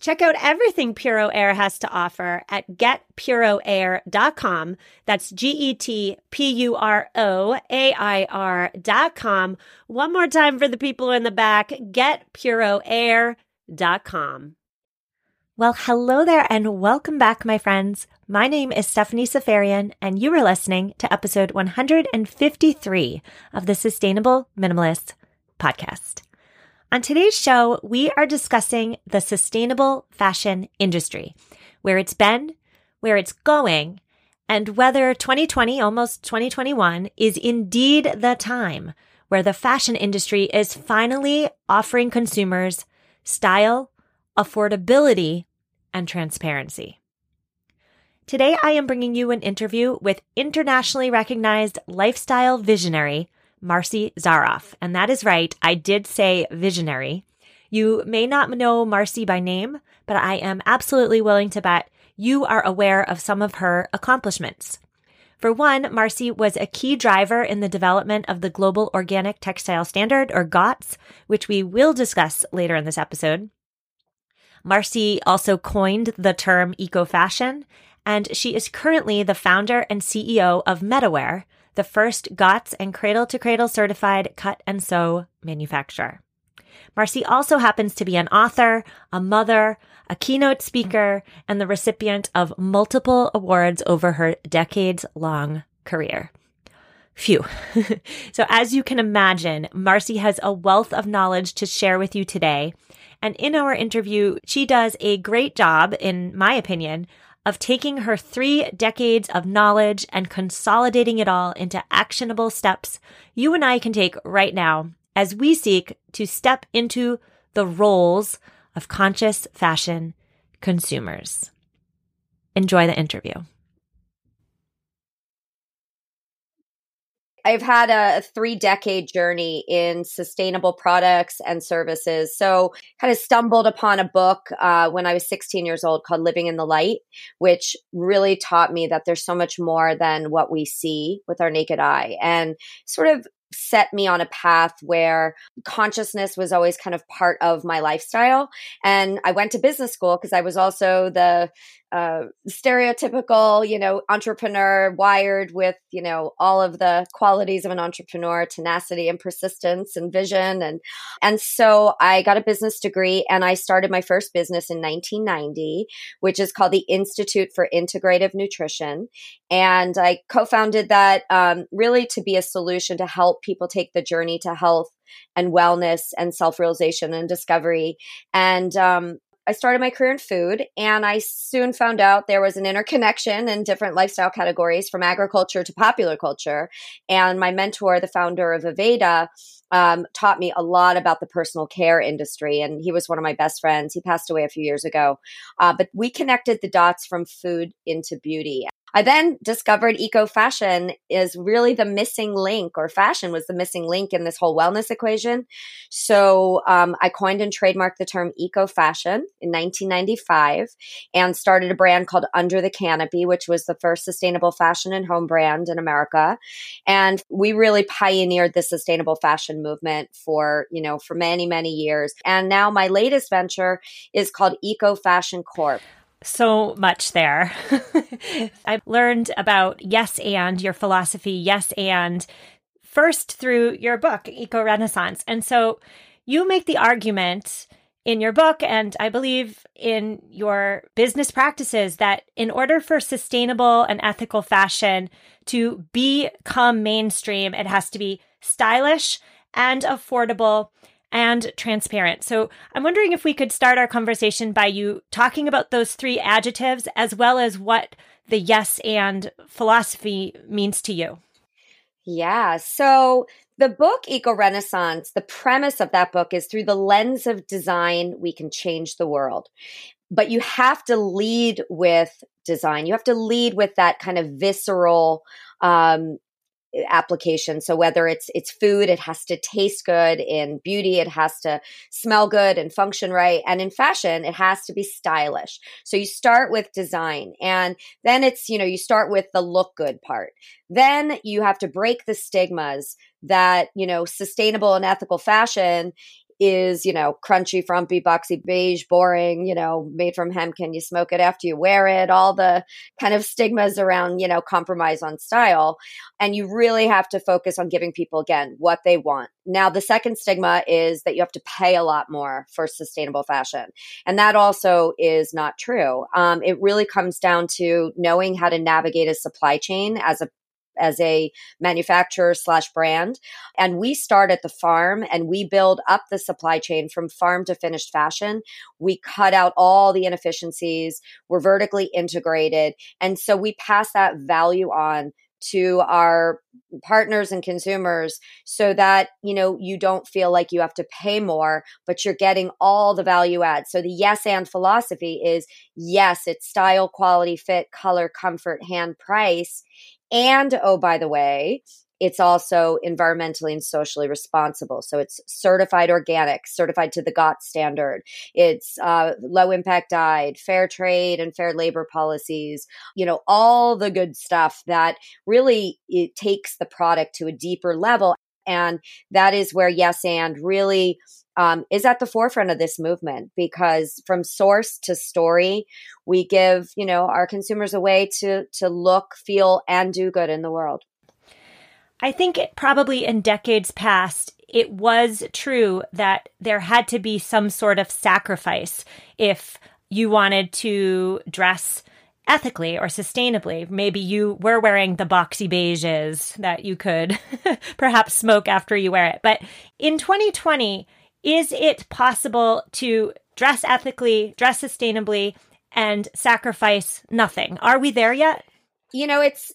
Check out everything Puro Air has to offer at getpuroair.com. That's G E T P U R O A I R.com. One more time for the people in the back getpuroair.com. Well, hello there and welcome back, my friends. My name is Stephanie Seferian, and you are listening to episode 153 of the Sustainable Minimalist podcast. On today's show, we are discussing the sustainable fashion industry, where it's been, where it's going, and whether 2020, almost 2021, is indeed the time where the fashion industry is finally offering consumers style, affordability, and transparency. Today, I am bringing you an interview with internationally recognized lifestyle visionary Marci Zaroff. And that is right. I did say visionary. You may not know Marci by name, but I am absolutely willing to bet you are aware of some of her accomplishments. For one, Marci was a key driver in the development of the Global Organic Textile Standard, or GOTS, which we will discuss later in this episode. Marci also coined the term eco fashion, and she is currently the founder and CEO of MetaWear, the first GOTS and cradle to cradle certified cut and sew manufacturer. Marci also happens to be an author, a mother, a keynote speaker, and the recipient of multiple awards over her decades long career. Phew. so as you can imagine, Marci has a wealth of knowledge to share with you today. And in our interview, she does a great job, in my opinion, of taking her three decades of knowledge and consolidating it all into actionable steps you and I can take right now as we seek to step into the roles of conscious fashion consumers. Enjoy the interview. I've had a, three decade journey in sustainable products and services. So, kind of stumbled upon a book uh, when I was 16 years old called Living in the Light, which really taught me that there's so much more than what we see with our naked eye. And sort of set me on a path where consciousness was always kind of part of my lifestyle. And I went to business school because I was also the uh, stereotypical, you know, entrepreneur wired with, you know, all of the qualities of an entrepreneur, tenacity and persistence and vision. And, and so I got a business degree and I started my first business in 1990, which is called the Institute for Integrative Nutrition. And I co-founded that um, really to be a solution to help people take the journey to health and wellness and self realization and discovery. And um, I started my career in food and I soon found out there was an interconnection in different lifestyle categories from agriculture to popular culture. And my mentor, the founder of Aveda, um, taught me a lot about the personal care industry. And he was one of my best friends. He passed away a few years ago. Uh, but we connected the dots from food into beauty. I then discovered eco fashion is really the missing link, or fashion was the missing link in this whole wellness equation. So um, I coined and trademarked the term eco fashion in 1995 and started a brand called Under the Canopy, which was the first sustainable fashion and home brand in America. And we really pioneered the sustainable fashion movement for, you know, for many, many years. And now my latest venture is called Eco Fashion Corp so much there. I've learned about yes and your philosophy, yes and first through your book, Eco Renaissance. And so you make the argument in your book, and I believe in your business practices, that in order for sustainable and ethical fashion to become mainstream, it has to be stylish and affordable and transparent. So I'm wondering if we could start our conversation by you talking about those three adjectives as well as what the yes and philosophy means to you. Yeah. So the book Eco Renaissance, the premise of that book is through the lens of design, we can change the world. But you have to lead with design. You have to lead with that kind of visceral um, application. So whether it's it's food, it has to taste good. In beauty, it has to smell good and function right. And in fashion, it has to be stylish. So you start with design and then it's, you know, you start with the look good part. Then you have to break the stigmas that, you know, sustainable and ethical fashion is, you know, crunchy, frumpy, boxy, beige, boring, you know, made from hemp. Can you smoke it after you wear it? All the kind of stigmas around, you know, compromise on style. And you really have to focus on giving people, again, what they want. Now, the second stigma is that you have to pay a lot more for sustainable fashion. And that also is not true. Um, it really comes down to knowing how to navigate a supply chain as a as a manufacturer slash brand. And we start at the farm and we build up the supply chain from farm to finished fashion. We cut out all the inefficiencies. We're vertically integrated. And so we pass that value on to our partners and consumers so that you know you don't feel like you have to pay more but you're getting all the value add so the yes and philosophy is yes it's style quality fit color comfort hand price and oh, by the way, it's also environmentally and socially responsible. So it's certified organic, certified to the GOTS standard. It's uh, low impact dyed, fair trade and fair labor policies, you know, all the good stuff that really it takes the product to a deeper level. And that is where Yes and really um, is at the forefront of this movement because from source to story, we give you know our consumers a way to to look, feel, and do good in the world. I think probably in decades past, it was true that there had to be some sort of sacrifice if you wanted to dress ethically or sustainably. Maybe you were wearing the boxy beiges that you could perhaps smoke after you wear it. But in 2020, is it possible to dress ethically, dress sustainably, and sacrifice nothing? Are we there yet? You know, it's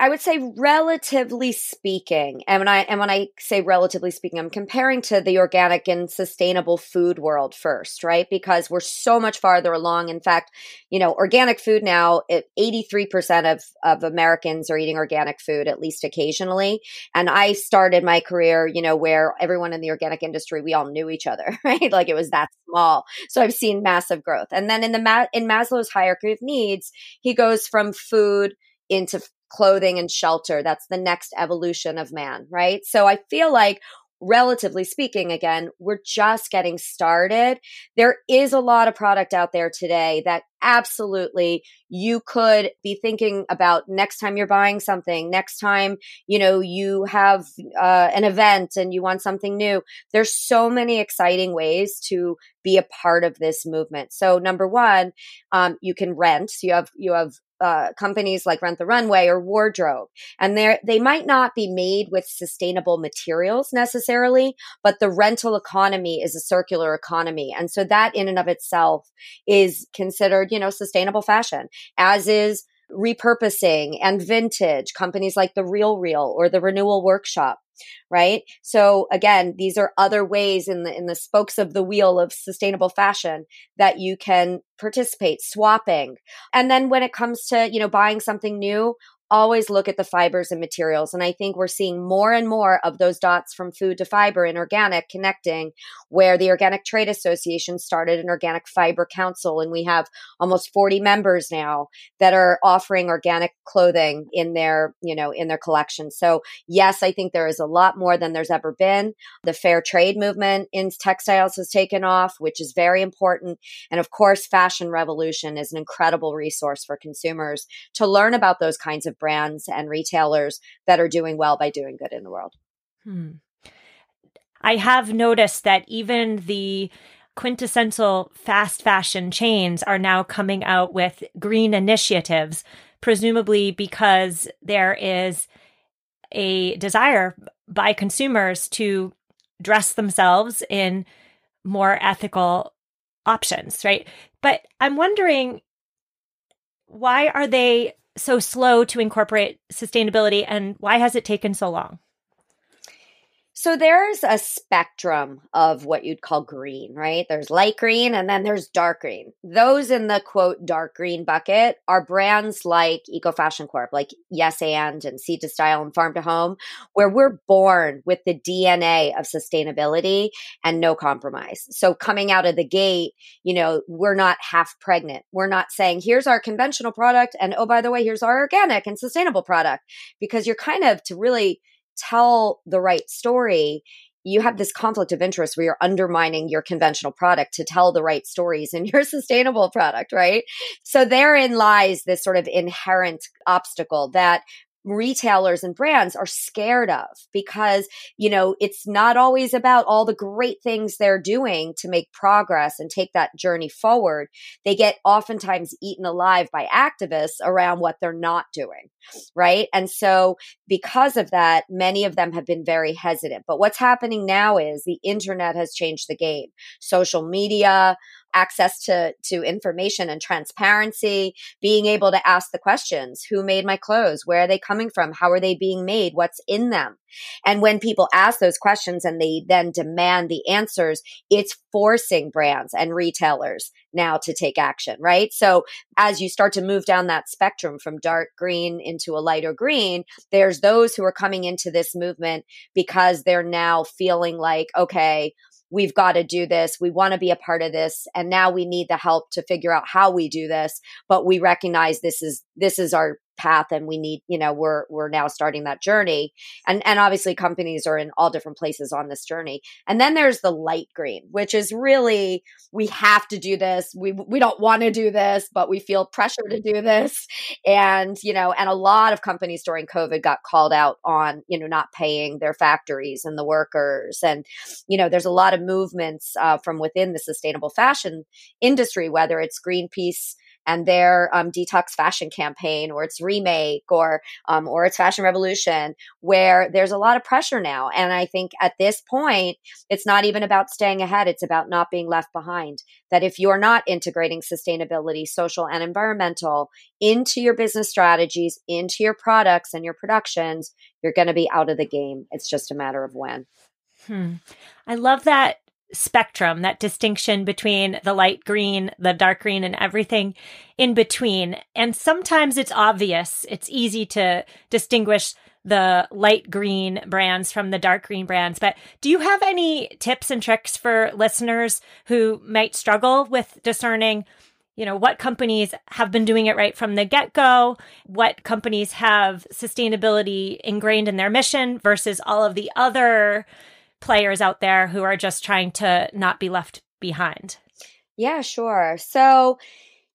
I would say relatively speaking, and when I and when I say relatively speaking, I'm comparing to the organic and sustainable food world first, right? Because we're so much farther along. In fact, you know, organic food now, 83% of of Americans are eating organic food at least occasionally. And I started my career, you know, where everyone in the organic industry, we all knew each other, right? Like it was that small. So I've seen massive growth. And then in the in Maslow's hierarchy of needs, he goes from food into clothing and shelter. That's the next evolution of man, right? So I feel like relatively speaking, again, we're just getting started. There is a lot of product out there today that absolutely you could be thinking about next time you're buying something, next time, you know, you have uh, an event and you want something new. There's so many exciting ways to be a part of this movement. So number one, um, you can rent. You have, you have uh, companies like Rent the Runway or Wardrobe, and they they might not be made with sustainable materials necessarily, but the rental economy is a circular economy, and so that in and of itself is considered, you know, sustainable fashion, as is repurposing and vintage companies like the Real Real or the Renewal Workshop right? So again these are other ways in the in the spokes of the wheel of sustainable fashion that you can participate swapping. And then when it comes to you know buying something new always look at the fibers and materials. And I think we're seeing more and more of those dots from food to fiber and organic connecting, where the Organic Trade Association started an organic fiber council. And we have almost 40 members now that are offering organic clothing in their, you know, in their collection. So yes, I think there is a lot more than there's ever been. The fair trade movement in textiles has taken off, which is very important. And of course, Fashion Revolution is an incredible resource for consumers to learn about those kinds of brands and retailers that are doing well by doing good in the world. Hmm. I have noticed that even the quintessential fast fashion chains are now coming out with green initiatives, presumably because there is a desire by consumers to dress themselves in more ethical options, right? But I'm wondering why are they so slow to incorporate sustainability and why has it taken so long? So there's a spectrum of what you'd call green, right? There's light green and then there's dark green. Those in the quote dark green bucket are brands like Eco Fashion Corp, like Yes and and Seed to Style and Farm to Home, where we're born with the DNA of sustainability and no compromise. So coming out of the gate, you know, we're not half pregnant. We're not saying, here's our conventional product and oh, by the way, here's our organic and sustainable product because you're kind of to really tell the right story, you have this conflict of interest where you're undermining your conventional product to tell the right stories in your sustainable product, right? So therein lies this sort of inherent obstacle that retailers and brands are scared of because, you know, it's not always about all the great things they're doing to make progress and take that journey forward. They get oftentimes eaten alive by activists around what they're not doing. Right. And so because of that, many of them have been very hesitant. But what's happening now is the internet has changed the game. Social media, access to to information and transparency being able to ask the questions who made my clothes where are they coming from how are they being made what's in them? And when people ask those questions and they then demand the answers it's forcing brands and retailers now to take action right? So as you start to move down that spectrum from dark green into a lighter green there's those who are coming into this movement because they're now feeling like okay we've got to do this. We want to be a part of this. And now we need the help to figure out how we do this. But we recognize this is, this is our path and we need you know we're we're now starting that journey. And and obviously companies are in all different places on this journey. And then there's the light green which is really we have to do this. We we don't want to do this but we feel pressure to do this. And you know and a lot of companies during covid got called out on you know not paying their factories and the workers. And you know there's a lot of movements uh, from within the sustainable fashion industry whether it's greenpeace and their um, detox fashion campaign or its remake or um, or its fashion revolution where there's a lot of pressure now. And i think at this point it's not even about staying ahead it's about not being left behind. That if you're not integrating sustainability social and environmental into your business strategies into your products and your productions you're going to be out of the game. It's just a matter of when. Hmm. i love that spectrum, that distinction between the light green, the dark green, and everything in between. And sometimes it's obvious, it's easy to distinguish the light green brands from the dark green brands. But do you have any tips and tricks for listeners who might struggle with discerning? You know, what companies have been doing it right from the get go, what companies have sustainability ingrained in their mission versus all of the other players out there who are just trying to not be left behind? Yeah, sure. So,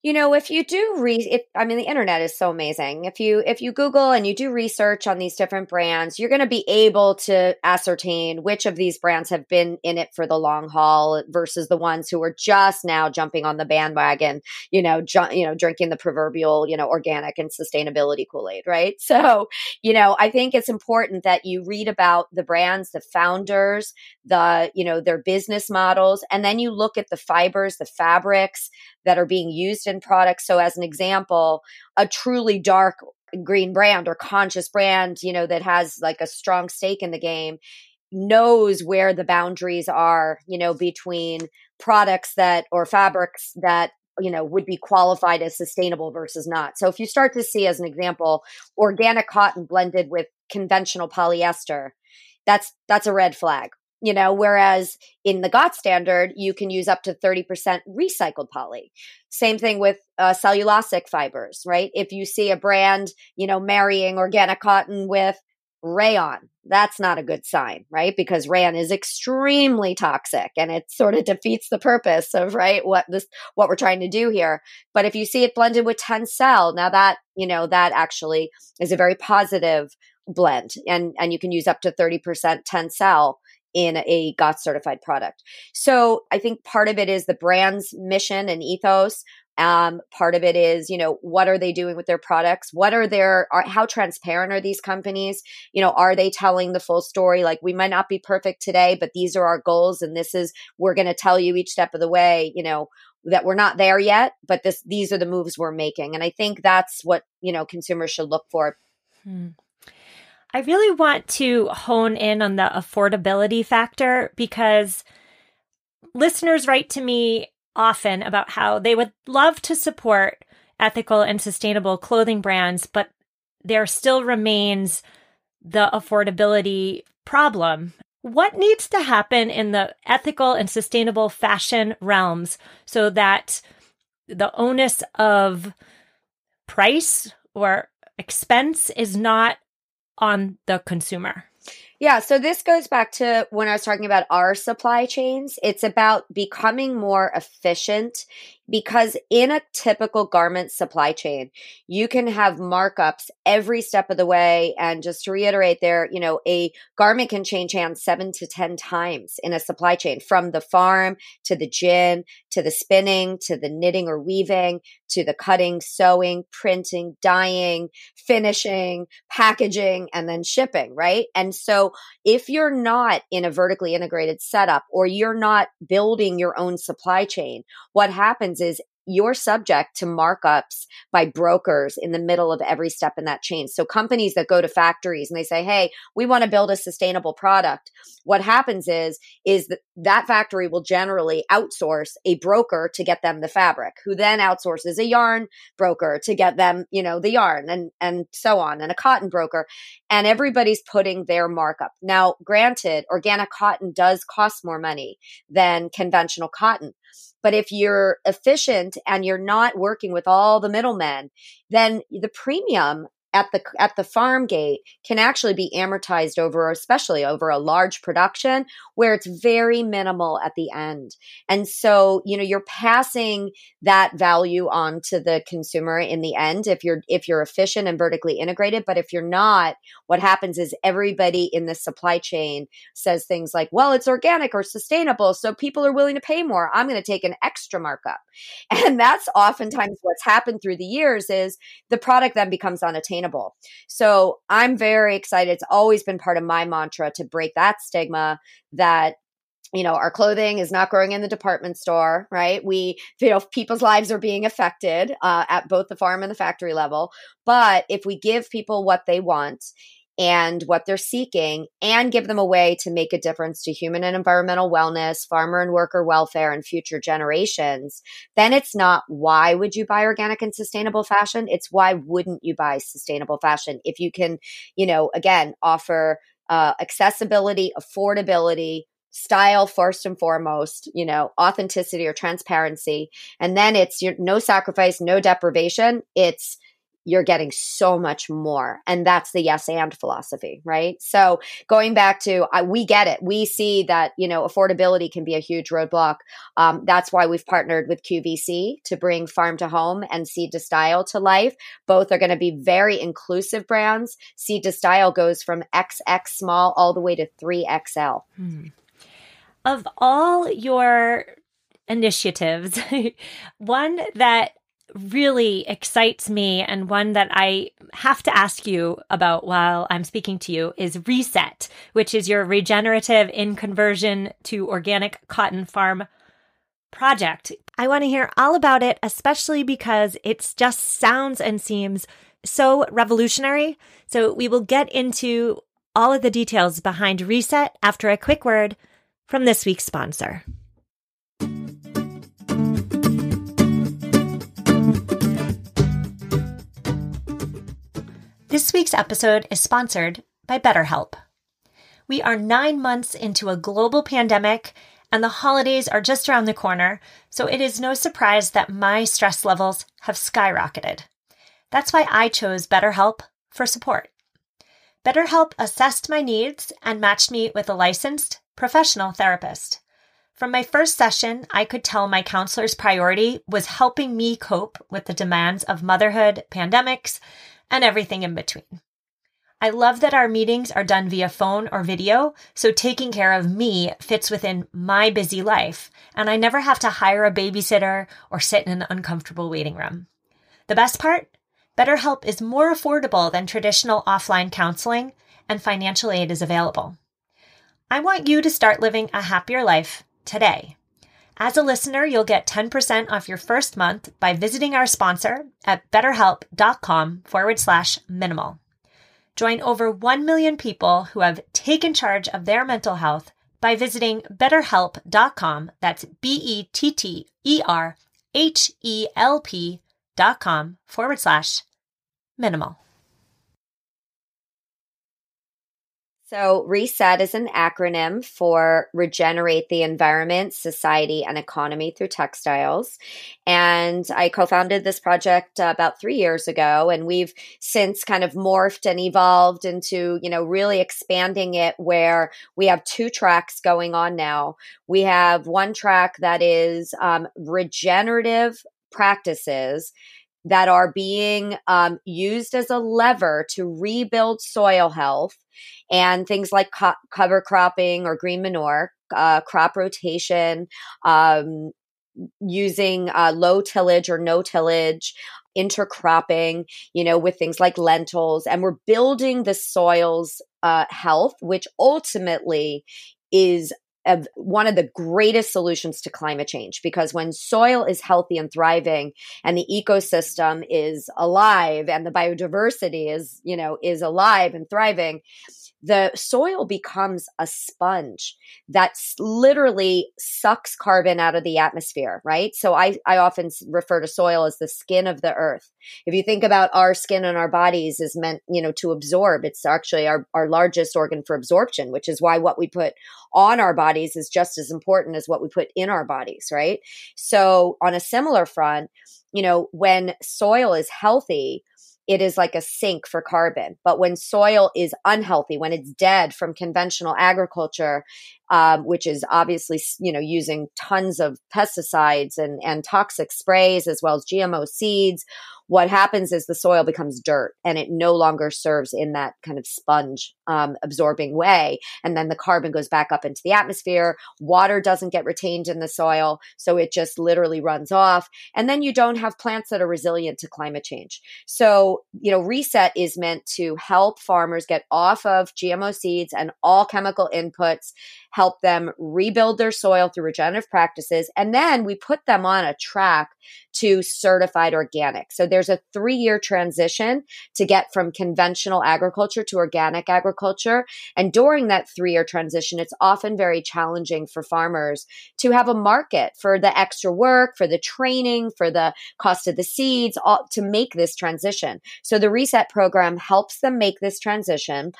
you know, if you do read, if I mean, the internet is so amazing. If you if you Google and you do research on these different brands, you're going to be able to ascertain which of these brands have been in it for the long haul versus the ones who are just now jumping on the bandwagon. You know, ju- you know, drinking the proverbial you know organic and sustainability Kool Aid, right? So, you know, I think it's important that you read about the brands, the founders, the you know their business models, and then you look at the fibers, the fabrics that are being used in products. So, as an example, a truly dark green brand or conscious brand, you know, that has like a strong stake in the game knows where the boundaries are, you know, between products that or fabrics that you know would be qualified as sustainable versus not. So if you start to see as an example organic cotton blended with conventional polyester, that's that's a red flag you know whereas in the GOTS standard you can use up to 30% recycled poly. Same thing with uh, cellulosic fibers right? If you see a brand you know marrying organic cotton with rayon that's not a good sign right? Because rayon is extremely toxic and it sort of defeats the purpose of right what this what we're trying to do here. But if you see it blended with tencel now that you know that actually is a very positive blend and and you can use up to 30% tencel in a GOTS certified product. So I think part of it is the brand's mission and ethos Um, part of it is, you know, what are they doing with their products? What are their, are, how transparent are these companies? You know, are they telling the full story? Like we might not be perfect today, but these are our goals. And this is, we're going to tell you each step of the way, you know, that we're not there yet, but this, these are the moves we're making. And I think that's what, you know, consumers should look for. Hmm. I really want to hone in on the affordability factor because listeners write to me often about how they would love to support ethical and sustainable clothing brands, but there still remains the affordability problem. What needs to happen in the ethical and sustainable fashion realms so that the onus of price or expense is not on the consumer? Yeah, so this goes back to when I was talking about our supply chains. It's about becoming more efficient because in a typical garment supply chain, you can have markups every step of the way. And just to reiterate there, you know, a garment can change hands seven to 10 times in a supply chain from the farm to the gin to the spinning to the knitting or weaving to the cutting, sewing, printing, dyeing, finishing, packaging, and then shipping, right? And so if you're not in a vertically integrated setup or you're not building your own supply chain, what happens is you're subject to markups by brokers in the middle of every step in that chain. So companies that go to factories and they say, "Hey, we want to build a sustainable product." What happens is is that that factory will generally outsource a broker to get them the fabric, who then outsources a yarn broker to get them, you know, the yarn and and so on, and a cotton broker, and everybody's putting their markup. Now, granted, organic cotton does cost more money than conventional cotton but if you're efficient and you're not working with all the middlemen, then the premium at the at the farm gate can actually be amortized over especially over a large production where it's very minimal at the end. And so you know you're passing that value on to the consumer in the end if you're if you're efficient and vertically integrated. But if you're not what happens is everybody in the supply chain says things like well it's organic or sustainable so people are willing to pay more. I'm going to take an extra markup. And that's oftentimes what's happened through the years is the product then becomes unattainable So I'm very excited. It's always been part of my mantra to break that stigma that you know our clothing is not growing in the department store right? We you know people's lives are being affected uh, at both the farm and the factory level. But if we give people what they want and what they're seeking and give them a way to make a difference to human and environmental wellness, farmer and worker welfare, and future generations, then it's not why would you buy organic and sustainable fashion? It's why wouldn't you buy sustainable fashion if you can, you know, again, offer uh, accessibility, affordability, style first and foremost you know authenticity or transparency and then it's your no sacrifice no deprivation it's you're getting so much more. And that's the yes and philosophy, right? So going back to, I, we get it. We see that, you know, affordability can be a huge roadblock. Um, that's why we've partnered with QVC to bring farm to home and seed to style to life. Both are going to be very inclusive brands. Seed to style goes from XX small all the way to 3XL. Hmm. Of all your initiatives, one that really excites me and one that I have to ask you about while I'm speaking to you is Reset, which is your regenerative in conversion to organic cotton farm project. I want to hear all about it, especially because it just sounds and seems so revolutionary. So we will get into all of the details behind Reset after a quick word from this week's sponsor. This week's episode is sponsored by BetterHelp. We are nine months into a global pandemic, and the holidays are just around the corner, so it is no surprise that my stress levels have skyrocketed. That's why I chose BetterHelp for support. BetterHelp assessed my needs and matched me with a licensed professional therapist. From my first session, I could tell my counselor's priority was helping me cope with the demands of motherhood, pandemics, and everything in between. I love that our meetings are done via phone or video, so taking care of me fits within my busy life, and I never have to hire a babysitter or sit in an uncomfortable waiting room. The best part? BetterHelp is more affordable than traditional offline counseling, and financial aid is available. I want you to start living a happier life today. As a listener, you'll get 10% off your first month by visiting our sponsor at betterhelp.com forward slash minimal. Join over 1 million people who have taken charge of their mental health by visiting betterhelp.com. That's B E T T E R H E L P.com forward slash minimal. So, RESET is an acronym for Regenerate the Environment, Society, and Economy through Textiles. And I co founded this project uh, about three years ago. And we've since kind of morphed and evolved into, you know, really expanding it where we have two tracks going on now. We have one track that is um, regenerative practices that are being um, used as a lever to rebuild soil health and things like co- cover cropping or green manure, uh, crop rotation, um, using uh, low tillage or no tillage, intercropping, you know, with things like lentils. And we're building the soil's uh, health, which ultimately is of one of the greatest solutions to climate change because when soil is healthy and thriving and the ecosystem is alive and the biodiversity is you know is alive and thriving the soil becomes a sponge that literally sucks carbon out of the atmosphere, right? So I, I often refer to soil as the skin of the earth. If you think about our skin and our bodies is meant, you know, to absorb, it's actually our, our largest organ for absorption, which is why what we put on our bodies is just as important as what we put in our bodies, right? So on a similar front, you know, when soil is healthy, it is like a sink for carbon. But when soil is unhealthy, when it's dead from conventional agriculture, um, which is obviously you know using tons of pesticides and and toxic sprays as well as GMO seeds, what happens is the soil becomes dirt and it no longer serves in that kind of sponge um, absorbing way. And then the carbon goes back up into the atmosphere. Water doesn't get retained in the soil. So it just literally runs off. And then you don't have plants that are resilient to climate change. So, you know, reset is meant to help farmers get off of GMO seeds and all chemical inputs help them rebuild their soil through regenerative practices. And then we put them on a track to certified organic. So there's a three year transition to get from conventional agriculture to organic agriculture. And during that three year transition, it's often very challenging for farmers to have a market for the extra work, for the training, for the cost of the seeds, all, to make this transition. So the reset program helps them make this transition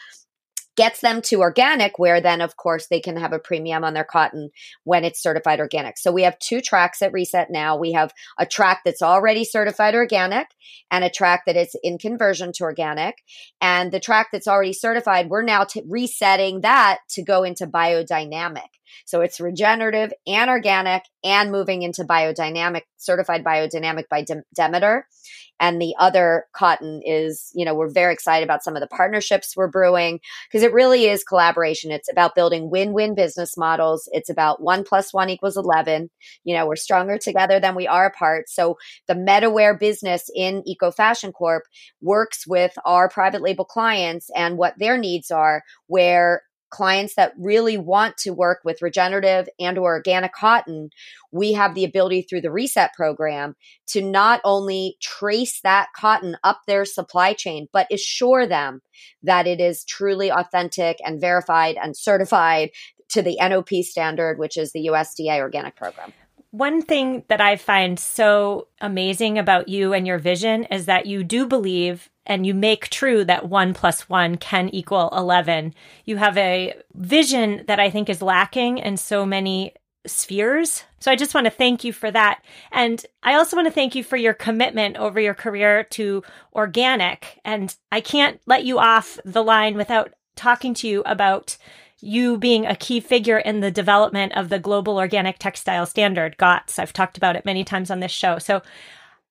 gets them to organic, where then, of course, they can have a premium on their cotton when it's certified organic. So we have two tracks at Reset now. We have a track that's already certified organic and a track that is in conversion to organic. And the track that's already certified, we're now t- resetting that to go into biodynamic. So it's regenerative and organic and moving into biodynamic, certified biodynamic by Demeter. And the other cotton is you know we're very excited about some of the partnerships we're brewing because it really is collaboration. It's about building win-win business models. It's about one plus one equals 11 you know we're stronger together than we are apart. So the MetaWear business in eco fashion corp works with our private label clients and what their needs are where clients that really want to work with regenerative and or organic cotton we have the ability through the reset program to not only trace that cotton up their supply chain but assure them that it is truly authentic and verified and certified to the NOP standard which is the USDA organic program. One thing that I find so amazing about you and your vision is that you do believe and you make true that one plus one can equal 11. You have a vision that I think is lacking in so many spheres. So I just want to thank you for that. And I also want to thank you for your commitment over your career to organic. And I can't let you off the line without talking to you about you being a key figure in the development of the global organic textile standard, GOTS. I've talked about it many times on this show. So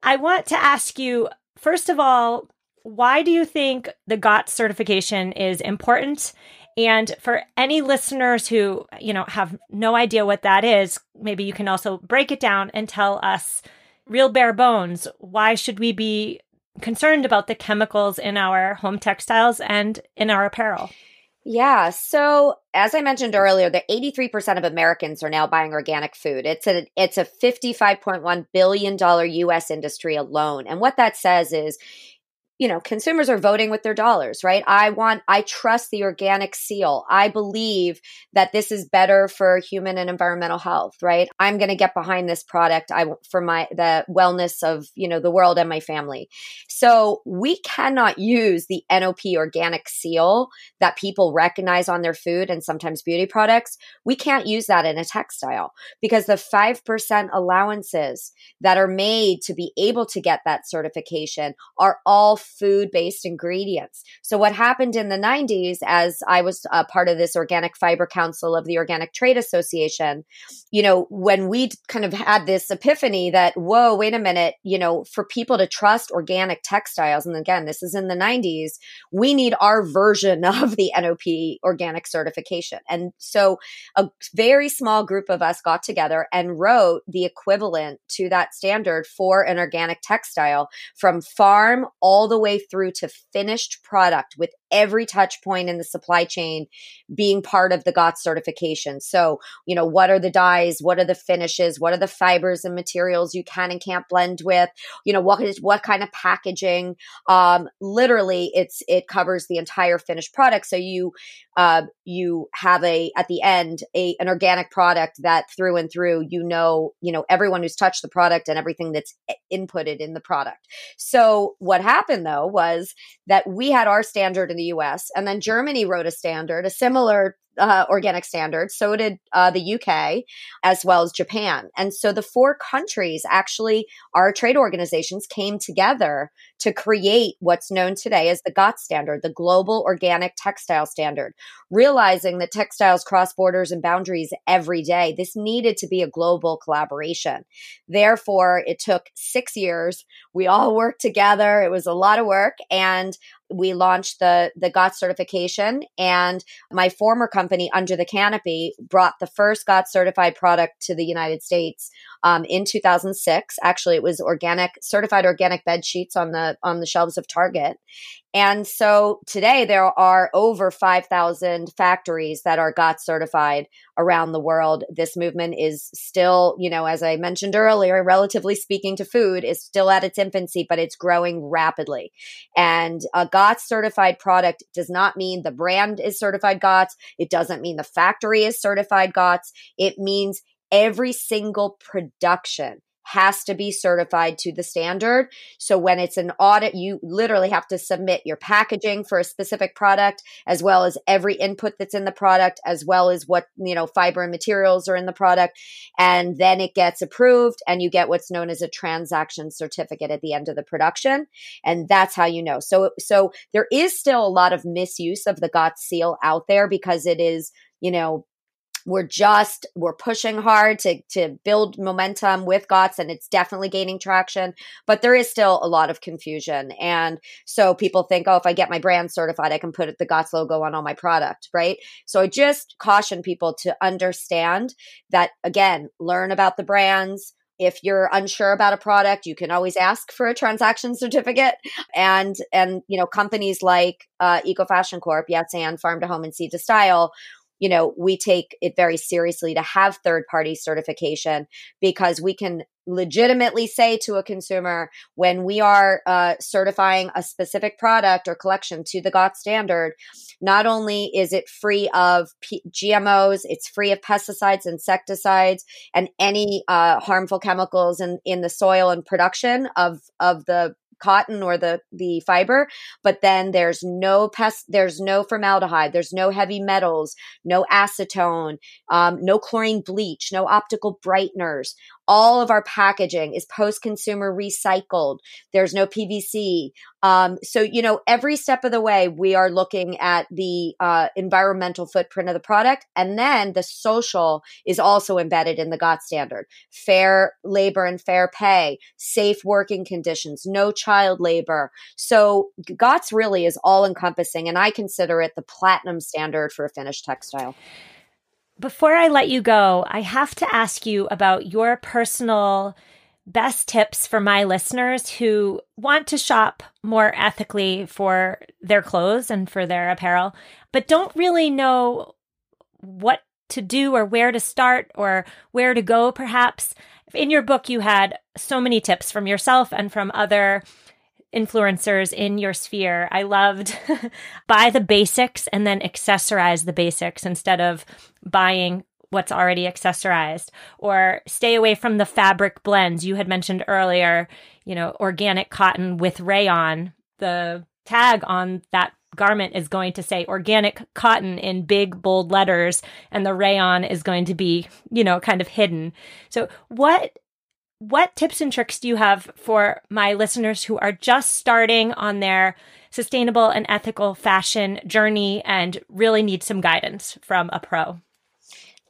I want to ask you, first of all, why do you think the GOTS certification is important? And for any listeners who, you know, have no idea what that is, maybe you can also break it down and tell us real bare bones, why should we be concerned about the chemicals in our home textiles and in our apparel? Yeah. So as I mentioned earlier, the 83% of Americans are now buying organic food. It's a it's a 55.1 billion dollar US industry alone. And what that says is you know, consumers are voting with their dollars, right? I want, I trust the organic seal. I believe that this is better for human and environmental health, right? I'm going to get behind this product. I for my, the wellness of, you know, the world and my family. So we cannot use the NOP organic seal that people recognize on their food and sometimes beauty products. We can't use that in a textile because the 5% allowances that are made to be able to get that certification are all food based ingredients. So, what happened in the 90s, as I was a part of this Organic Fiber Council of the Organic Trade Association, you know, when we kind of had this epiphany that, whoa, wait a minute, you know, for people to trust organic textiles, and again, this is in the 90s, we need our version of the NOP organic certification. And so, a very small group of us got together and wrote the equivalent to that standard for an organic textile from farm all the way through to finished product with every touch point in the supply chain being part of the GOTS certification. So, you know, what are the dyes? What are the finishes? What are the fibers and materials you can and can't blend with? You know, what is what kind of packaging? Um, literally, it's it covers the entire finished product. So you uh, you have a at the end a an organic product that through and through you know you know everyone who's touched the product and everything that's inputted in the product. So what happened though was that we had our standard in the US. And then Germany wrote a standard, a similar uh, organic standards. So did uh, the UK as well as Japan. And so the four countries actually, our trade organizations came together to create what's known today as the GOTS standard, the Global Organic Textile Standard, realizing that textiles cross borders and boundaries every day. This needed to be a global collaboration. Therefore, it took six years. We all worked together. It was a lot of work. And we launched the the GOTS certification and my former company under the canopy brought the first GOTS certified product to the United States um, in 2006 actually it was organic certified organic bed sheets on the on the shelves of Target and so today there are over 5,000 factories that are GOTS certified around the world. This movement is still, you know, as I mentioned earlier, relatively speaking to food, is still at its infancy, but it's growing rapidly. And a GOTS certified product does not mean the brand is certified GOTS. It doesn't mean the factory is certified GOTS. It means every single production has to be certified to the standard. So when it's an audit, you literally have to submit your packaging for a specific product, as well as every input that's in the product, as well as what, you know, fiber and materials are in the product. And then it gets approved and you get what's known as a transaction certificate at the end of the production. And that's how you know. So, so there is still a lot of misuse of the GOTS seal out there because it is, you know, we're just we're pushing hard to to build momentum with GOTS and it's definitely gaining traction but there is still a lot of confusion. And so people think oh if I get my brand certified I can put the GOTS logo on all my product right? So I just caution people to understand that again learn about the brands. If you're unsure about a product you can always ask for a transaction certificate. And and you know companies like uh, eco fashion corp yes and farm to home and seed to style you know, we take it very seriously to have third party certification because we can legitimately say to a consumer when we are uh, certifying a specific product or collection to the GOTS standard, not only is it free of P- GMOs, it's free of pesticides, insecticides, and any uh, harmful chemicals in, in the soil and production of, of the cotton or the the fiber but then there's no pest there's no formaldehyde there's no heavy metals no acetone um, no chlorine bleach no optical brighteners all of our packaging is post consumer recycled. There's no PVC. Um, so, you know, every step of the way, we are looking at the uh, environmental footprint of the product. And then the social is also embedded in the GOTS standard fair labor and fair pay, safe working conditions, no child labor. So, GOTS really is all encompassing. And I consider it the platinum standard for a finished textile. Before I let you go, I have to ask you about your personal best tips for my listeners who want to shop more ethically for their clothes and for their apparel, but don't really know what to do or where to start or where to go, perhaps. In your book, you had so many tips from yourself and from other influencers in your sphere. I loved buy the basics and then accessorize the basics instead of buying what's already accessorized or stay away from the fabric blends you had mentioned earlier, you know, organic cotton with rayon. The tag on that garment is going to say organic cotton in big bold letters and the rayon is going to be, you know, kind of hidden. So what what tips and tricks do you have for my listeners who are just starting on their sustainable and ethical fashion journey and really need some guidance from a pro?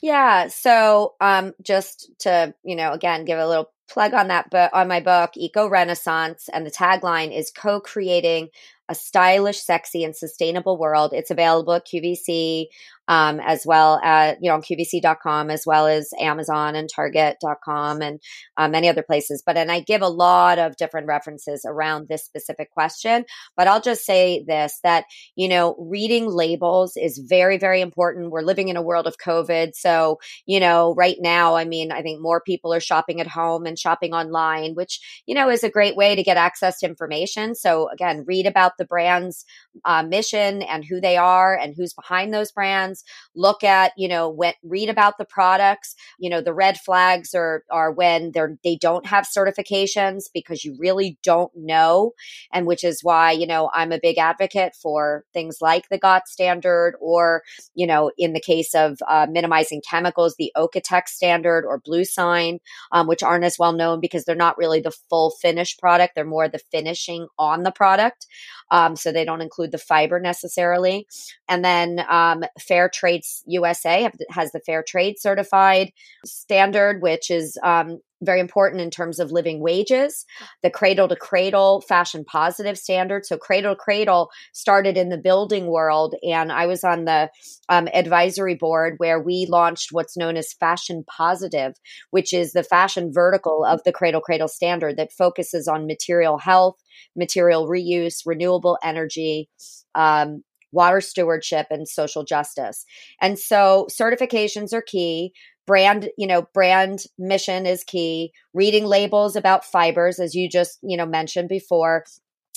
Yeah. So, um, just to, you know, again, give a little plug on that book, on my book, Eco Renaissance. And the tagline is co creating a stylish, sexy, and sustainable world. It's available at QVC um, as well as, you know, on QVC.com, as well as Amazon and Target.com and uh, many other places. But, and I give a lot of different references around this specific question. But I'll just say this that, you know, reading labels is very, very important. We're living in a world of COVID. So, you know, right now, I mean, I think more people are shopping at home and shopping online, which, you know, is a great way to get access to information. So, again, read about the brand's uh, mission and who they are and who's behind those brands look at you know when read about the products. You know the red flags are are when they're they don't have certifications because you really don't know and which is why you know i'm a big advocate for things like the GOTS standard or you know in the case of uh, minimizing chemicals the OEKO-TEX standard or bluesign um, which aren't as well known because they're not really the full finished product. They're more the finishing on the product um, so they don't include the fiber necessarily. And then um, fair Trade USA have, has the Fair Trade certified standard, which is um, very important in terms of living wages. The cradle to cradle fashion positive standard. So cradle to cradle started in the building world, and I was on the um, advisory board where we launched what's known as fashion positive, which is the fashion vertical of the cradle cradle standard that focuses on material health, material reuse, renewable energy. Um, water stewardship and social justice. And so certifications are key. Brand, you know, brand mission is key. Reading labels about fibers, as you just, you know, mentioned before,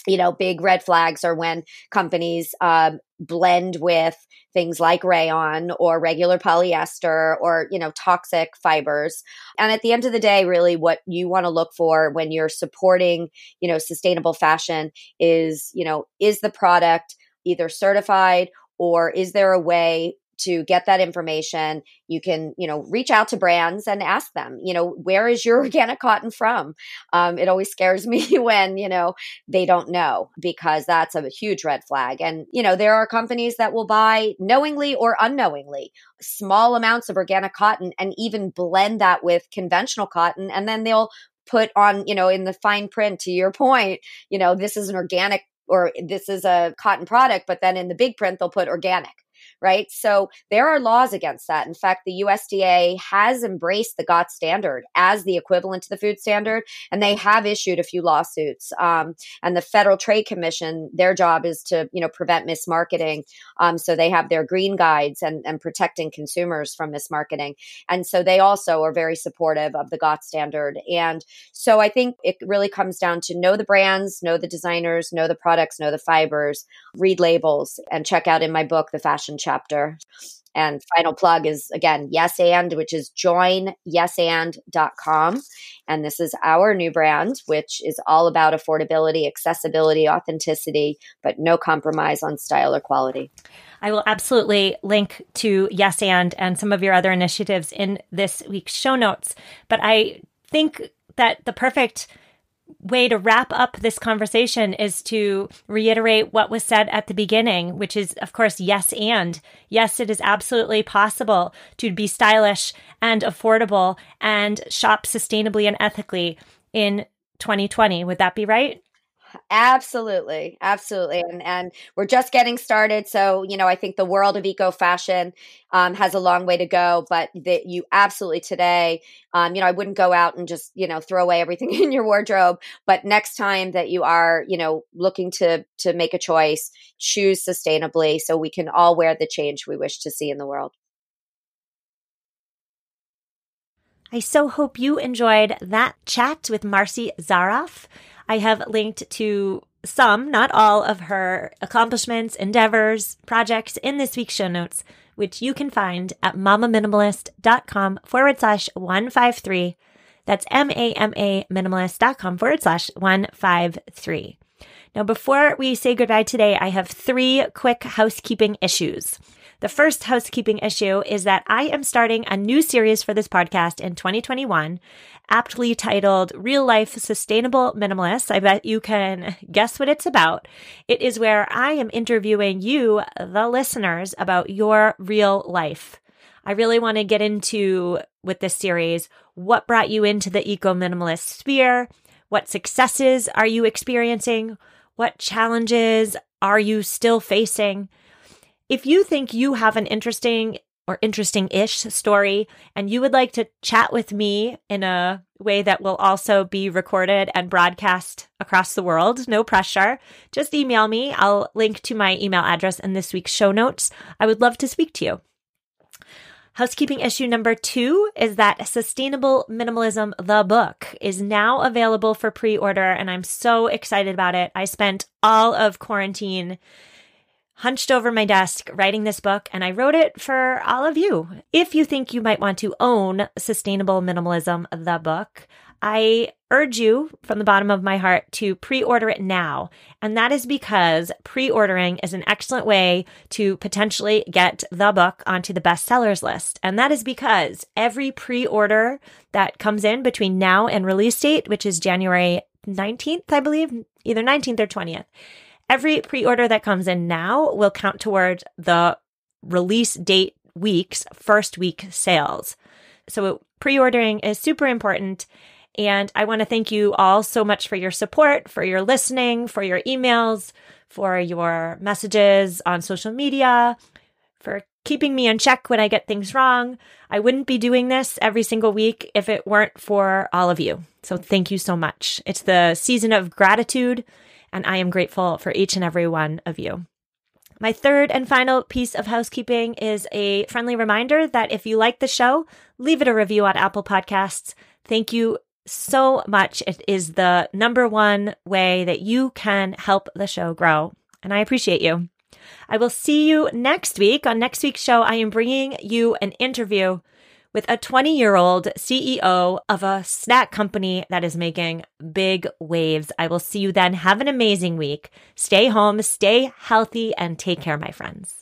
you know, big red flags are when companies um, blend with things like rayon or regular polyester or, you know, toxic fibers. And at the end of the day, really what you want to look for when you're supporting, you know, sustainable fashion is, you know, is the product either certified or is there a way to get that information? You can you know reach out to brands and ask them you know where is your organic cotton from? Um, it always scares me when you know they don't know because that's a huge red flag. And you know there are companies that will buy knowingly or unknowingly small amounts of organic cotton and even blend that with conventional cotton and then they'll put on you know in the fine print to your point you know this is an organic or this is a cotton product, but then in the big print, they'll put organic right? So there are laws against that. In fact, the USDA has embraced the GOTS standard as the equivalent to the food standard, and they have issued a few lawsuits. Um, and the Federal Trade Commission, their job is to you know prevent mismarketing. Um, so they have their green guides and, and protecting consumers from mismarketing. And so they also are very supportive of the GOTS standard. And so I think it really comes down to know the brands, know the designers, know the products, know the fibers, read labels, and check out in my book the fashion chapter. And final plug is again, Yes And, which is join joinyesand.com. And this is our new brand, which is all about affordability, accessibility, authenticity, but no compromise on style or quality. I will absolutely link to Yes And and some of your other initiatives in this week's show notes. But I think that the perfect way to wrap up this conversation is to reiterate what was said at the beginning, which is, of course, yes, and yes, it is absolutely possible to be stylish and affordable and shop sustainably and ethically in 2020. Would that be right? Absolutely, absolutely, and and we're just getting started. So you know, I think the world of eco fashion um, has a long way to go. But that you absolutely today, um, you know, I wouldn't go out and just you know throw away everything in your wardrobe. But next time that you are, you know, looking to to make a choice, choose sustainably, so we can all wear the change we wish to see in the world. I so hope you enjoyed that chat with Marci Zaroff. I have linked to some, not all, of her accomplishments, endeavors, projects in this week's show notes, which you can find at mamaminimalist.com forward slash 153. That's M A M A minimalist.com forward slash 153. Now, before we say goodbye today, I have three quick housekeeping issues. The first housekeeping issue is that I am starting a new series for this podcast in 2021, aptly titled Real Life Sustainable Minimalist. I bet you can guess what it's about. It is where I am interviewing you, the listeners, about your real life. I really want to get into with this series what brought you into the eco minimalist sphere? What successes are you experiencing? What challenges are you still facing? If you think you have an interesting or interesting ish story and you would like to chat with me in a way that will also be recorded and broadcast across the world, no pressure, just email me. I'll link to my email address in this week's show notes. I would love to speak to you. Housekeeping issue number two is that Sustainable Minimalism, the book, is now available for pre order, and I'm so excited about it. I spent all of quarantine hunched over my desk writing this book, and I wrote it for all of you. If you think you might want to own Sustainable Minimalism, the book, I urge you from the bottom of my heart to pre order it now. And that is because pre ordering is an excellent way to potentially get the book onto the bestsellers list. And that is because every pre order that comes in between now and release date, which is January 19th, I believe, either 19th or 20th, Every pre order that comes in now will count toward the release date week's first week sales. So pre ordering is super important. And I want to thank you all so much for your support, for your listening, for your emails, for your messages on social media, for keeping me in check when I get things wrong. I wouldn't be doing this every single week if it weren't for all of you. So thank you so much. It's the season of gratitude and I am grateful for each and every one of you. My third and final piece of housekeeping is a friendly reminder that if you like the show, leave it a review on Apple Podcasts. Thank you so much. It is the number one way that you can help the show grow, and I appreciate you. I will see you next week. On next week's show, I am bringing you an interview with a 20 year old CEO of a snack company that is making big waves. I will see you then. Have an amazing week. Stay home, stay healthy, and take care, my friends.